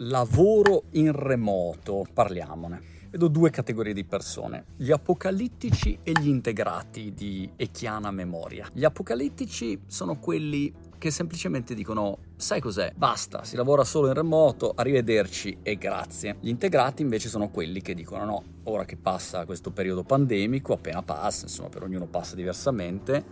Lavoro in remoto, parliamone. Vedo due categorie di persone, gli apocalittici e gli integrati di Echiana Memoria. Gli apocalittici sono quelli che semplicemente dicono sai cos'è? Basta, si lavora solo in remoto, arrivederci e grazie. Gli integrati invece sono quelli che dicono no, ora che passa questo periodo pandemico, appena passa, insomma per ognuno passa diversamente,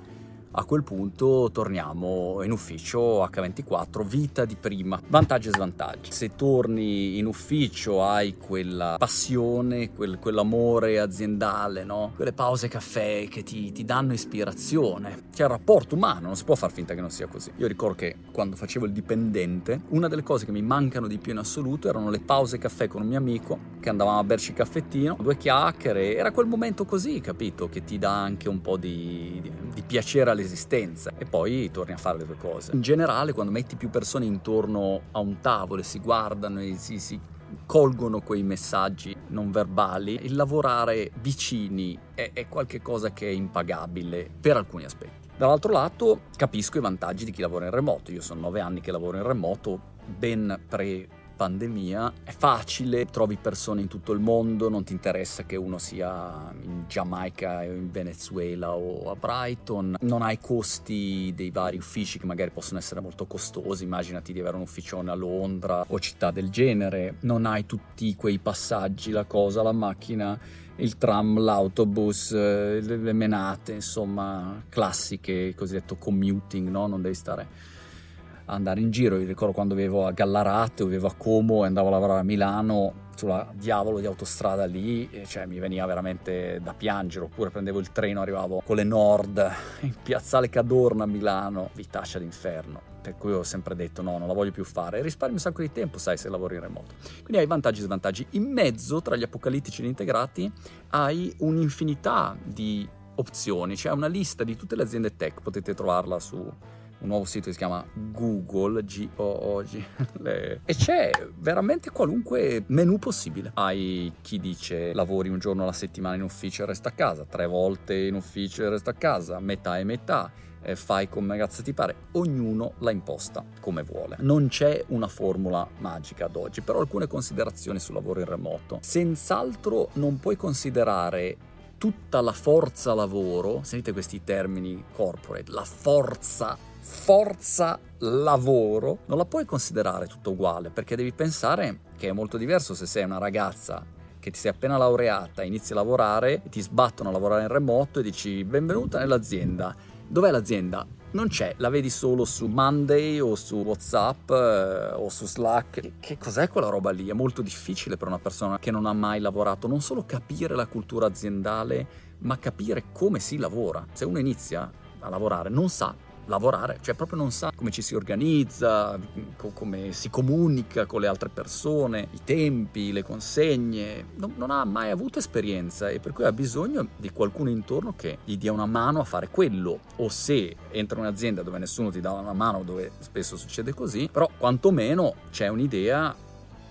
a quel punto torniamo in ufficio H24, vita di prima, vantaggi e svantaggi. Se torni in ufficio hai quella passione, quel, quell'amore aziendale, no? quelle pause caffè che ti, ti danno ispirazione. C'è il rapporto umano, non si può far finta che non sia così. Io ricordo che quando facevo il dipendente, una delle cose che mi mancano di più in assoluto erano le pause caffè con un mio amico, che andavamo a berci il caffettino, due chiacchiere, era quel momento così, capito, che ti dà anche un po' di, di, di piacere alle esistenza e poi torni a fare le tue cose. In generale, quando metti più persone intorno a un tavolo e si guardano e si, si colgono quei messaggi non verbali, il lavorare vicini è, è qualcosa che è impagabile per alcuni aspetti. Dall'altro lato capisco i vantaggi di chi lavora in remoto, io sono nove anni che lavoro in remoto, ben pre pandemia è facile, trovi persone in tutto il mondo, non ti interessa che uno sia in Giamaica o in Venezuela o a Brighton, non hai costi dei vari uffici che magari possono essere molto costosi, immaginati di avere un ufficione a Londra o città del genere, non hai tutti quei passaggi, la cosa, la macchina il tram, l'autobus, eh, le menate, insomma, classiche, cosiddetto commuting, no? Non devi stare andare in giro. Io ricordo quando vivevo a Gallarate, vivevo a Como e andavo a lavorare a Milano sulla diavolo di autostrada lì, cioè mi veniva veramente da piangere, oppure prendevo il treno, arrivavo con le Nord in piazzale Cadorna a Milano, vitaccia d'inferno. Per cui ho sempre detto no, non la voglio più fare. E risparmi un sacco di tempo, sai, se lavori in remoto. Quindi hai vantaggi e svantaggi. In mezzo, tra gli apocalittici e gli integrati, hai un'infinità di opzioni, cioè una lista di tutte le aziende tech, potete trovarla su un nuovo sito che si chiama Google, G-O-O-G, e c'è veramente qualunque menu possibile. Hai chi dice lavori un giorno alla settimana in ufficio e resta a casa, tre volte in ufficio e resta a casa, metà e metà, fai come cazzo ti pare, ognuno la imposta come vuole. Non c'è una formula magica ad oggi, però alcune considerazioni sul lavoro in remoto. Senz'altro non puoi considerare tutta la forza lavoro, sentite questi termini corporate, la forza forza lavoro, non la puoi considerare tutto uguale perché devi pensare che è molto diverso se sei una ragazza che ti sei appena laureata, inizi a lavorare, ti sbattono a lavorare in remoto e dici benvenuta nell'azienda. Dov'è l'azienda? Non c'è, la vedi solo su Monday o su WhatsApp eh, o su Slack. Che cos'è quella roba lì? È molto difficile per una persona che non ha mai lavorato non solo capire la cultura aziendale, ma capire come si lavora. Se uno inizia a lavorare non sa lavorare, cioè proprio non sa come ci si organizza, co- come si comunica con le altre persone, i tempi, le consegne, non, non, ha mai avuto esperienza e per cui ha bisogno di qualcuno intorno che gli dia una mano a fare quello o se entra in un'azienda dove nessuno ti dà una mano, dove spesso succede così, però quantomeno c'è un'idea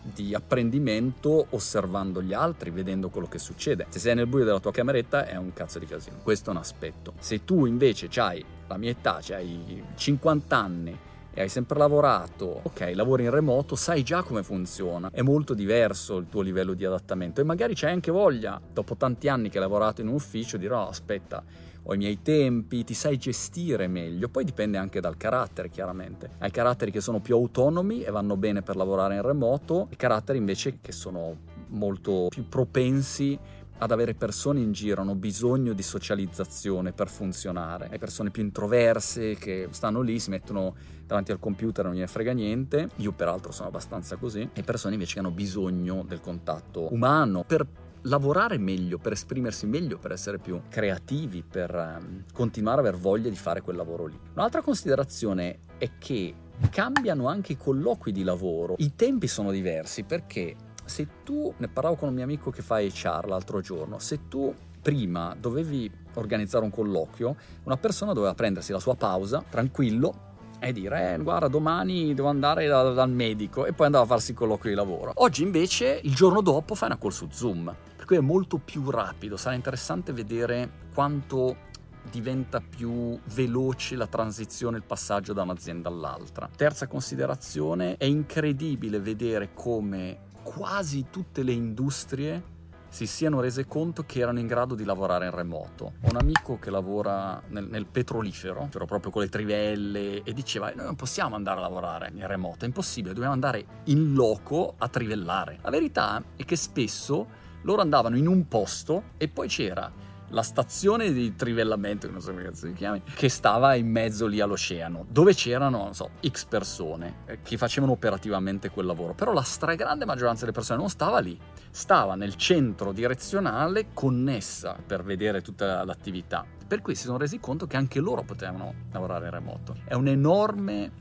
di apprendimento osservando gli altri, vedendo quello che succede. Se sei nel buio della tua cameretta è un cazzo di casino. Questo è un aspetto. Se tu invece hai la mia età, hai 50 anni e hai sempre lavorato, ok, lavori in remoto, sai già come funziona. È molto diverso il tuo livello di adattamento e magari c'hai anche voglia, dopo tanti anni che hai lavorato in un ufficio, dirò oh, aspetta, ho i miei tempi, ti sai gestire meglio. Poi dipende anche dal carattere, chiaramente. Hai caratteri che sono più autonomi e vanno bene per lavorare in remoto, e caratteri invece che sono molto più propensi ad avere persone in giro, hanno bisogno di socializzazione per funzionare. Hai persone più introverse che stanno lì, si mettono davanti al computer, non gliene frega niente. Io peraltro sono abbastanza così. E persone invece che hanno bisogno del contatto umano per lavorare meglio, per esprimersi meglio, per essere più creativi, per um, continuare ad aver voglia di fare quel lavoro lì. Un'altra considerazione è che cambiano anche i colloqui di lavoro. I tempi sono diversi perché se tu, ne parlavo con un mio amico che fa HR l'altro giorno, se tu prima dovevi organizzare un colloquio, una persona doveva prendersi la sua pausa, tranquillo, e dire, eh, guarda, domani devo andare da, dal medico e poi andava a farsi il colloquio di lavoro. Oggi invece, il giorno dopo, fai una call su Zoom, per cui è molto più rapido. Sarà interessante vedere quanto diventa più veloce la transizione, il passaggio da un'azienda all'altra. Terza considerazione, è incredibile vedere come quasi tutte le industrie si siano rese conto che erano in grado di lavorare in remoto. Ho un amico che lavora nel, nel petrolifero, proprio con le trivelle, e diceva: Noi non possiamo andare a lavorare in remoto, è impossibile, dobbiamo andare in loco a trivellare. La verità è che spesso loro andavano in un posto e poi c'era la stazione di trivellamento, che non so come cazzo si chiami, che stava in mezzo lì all'oceano, dove c'erano, non so, X persone eh, che facevano operativamente quel lavoro. Però la stragrande maggioranza delle persone non stava lì, stava nel centro direzionale connessa per vedere tutta l'attività. Per cui si sono resi conto che anche loro potevano lavorare in remoto. È un'enorme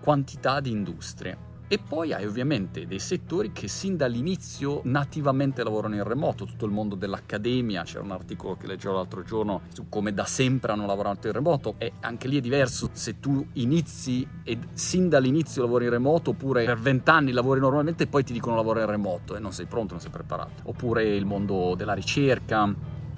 quantità di industrie e poi hai ovviamente dei settori che sin dall'inizio nativamente lavorano in remoto, tutto il mondo dell'accademia, c'era un articolo che leggevo l'altro giorno su come da sempre hanno lavorato in remoto e anche lì è diverso se tu inizi e sin dall'inizio lavori in remoto oppure per vent'anni lavori normalmente e poi ti dicono lavoro in remoto e non sei pronto, non sei preparato. Oppure il mondo della ricerca,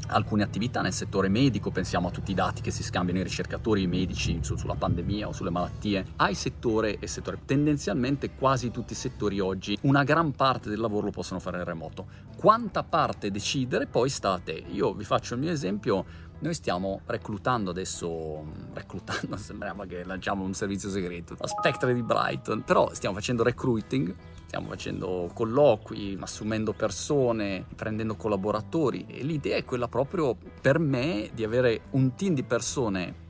alcune attività nel settore medico, pensiamo a tutti i dati che si scambiano i ricercatori, i medici su, sulla pandemia o sulle malattie, hai settore e settore. Tendenzialmente quasi tutti i settori oggi una gran parte del lavoro lo possono fare in remoto. Quanta parte decidere poi sta a te. Io vi faccio il mio esempio, noi stiamo reclutando adesso, reclutando sembrava che lanciamo un servizio segreto, la Spectre di Brighton, però stiamo facendo recruiting stiamo facendo colloqui, assumendo persone, prendendo collaboratori e l'idea è quella proprio per me di avere un team di persone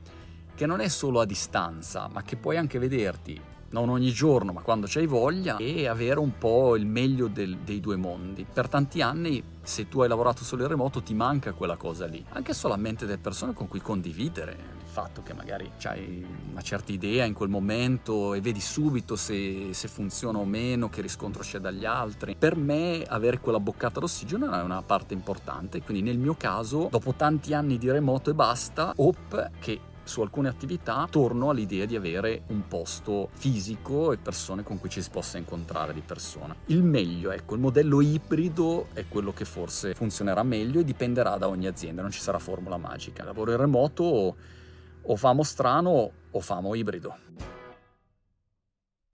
che non è solo a distanza, ma che puoi anche vederti non ogni giorno, ma quando c'hai voglia, e avere un po' il meglio del, dei due mondi. Per tanti anni, se tu hai lavorato solo in remoto, ti manca quella cosa lì. Anche solamente delle persone con cui condividere fatto che magari hai una certa idea in quel momento e vedi subito se, se funziona o meno, che riscontro c'è dagli altri. Per me, avere quella boccata d'ossigeno è una parte importante. Quindi, nel mio caso, dopo tanti anni di remoto e basta, Hope, che su alcune attività torno all'idea di avere un posto fisico e persone con cui ci si possa incontrare di persona. Il meglio, ecco, il modello ibrido è quello che forse funzionerà meglio e dipenderà da ogni azienda, non ci sarà formula magica. Lavoro in remoto o famo strano o famo ibrido.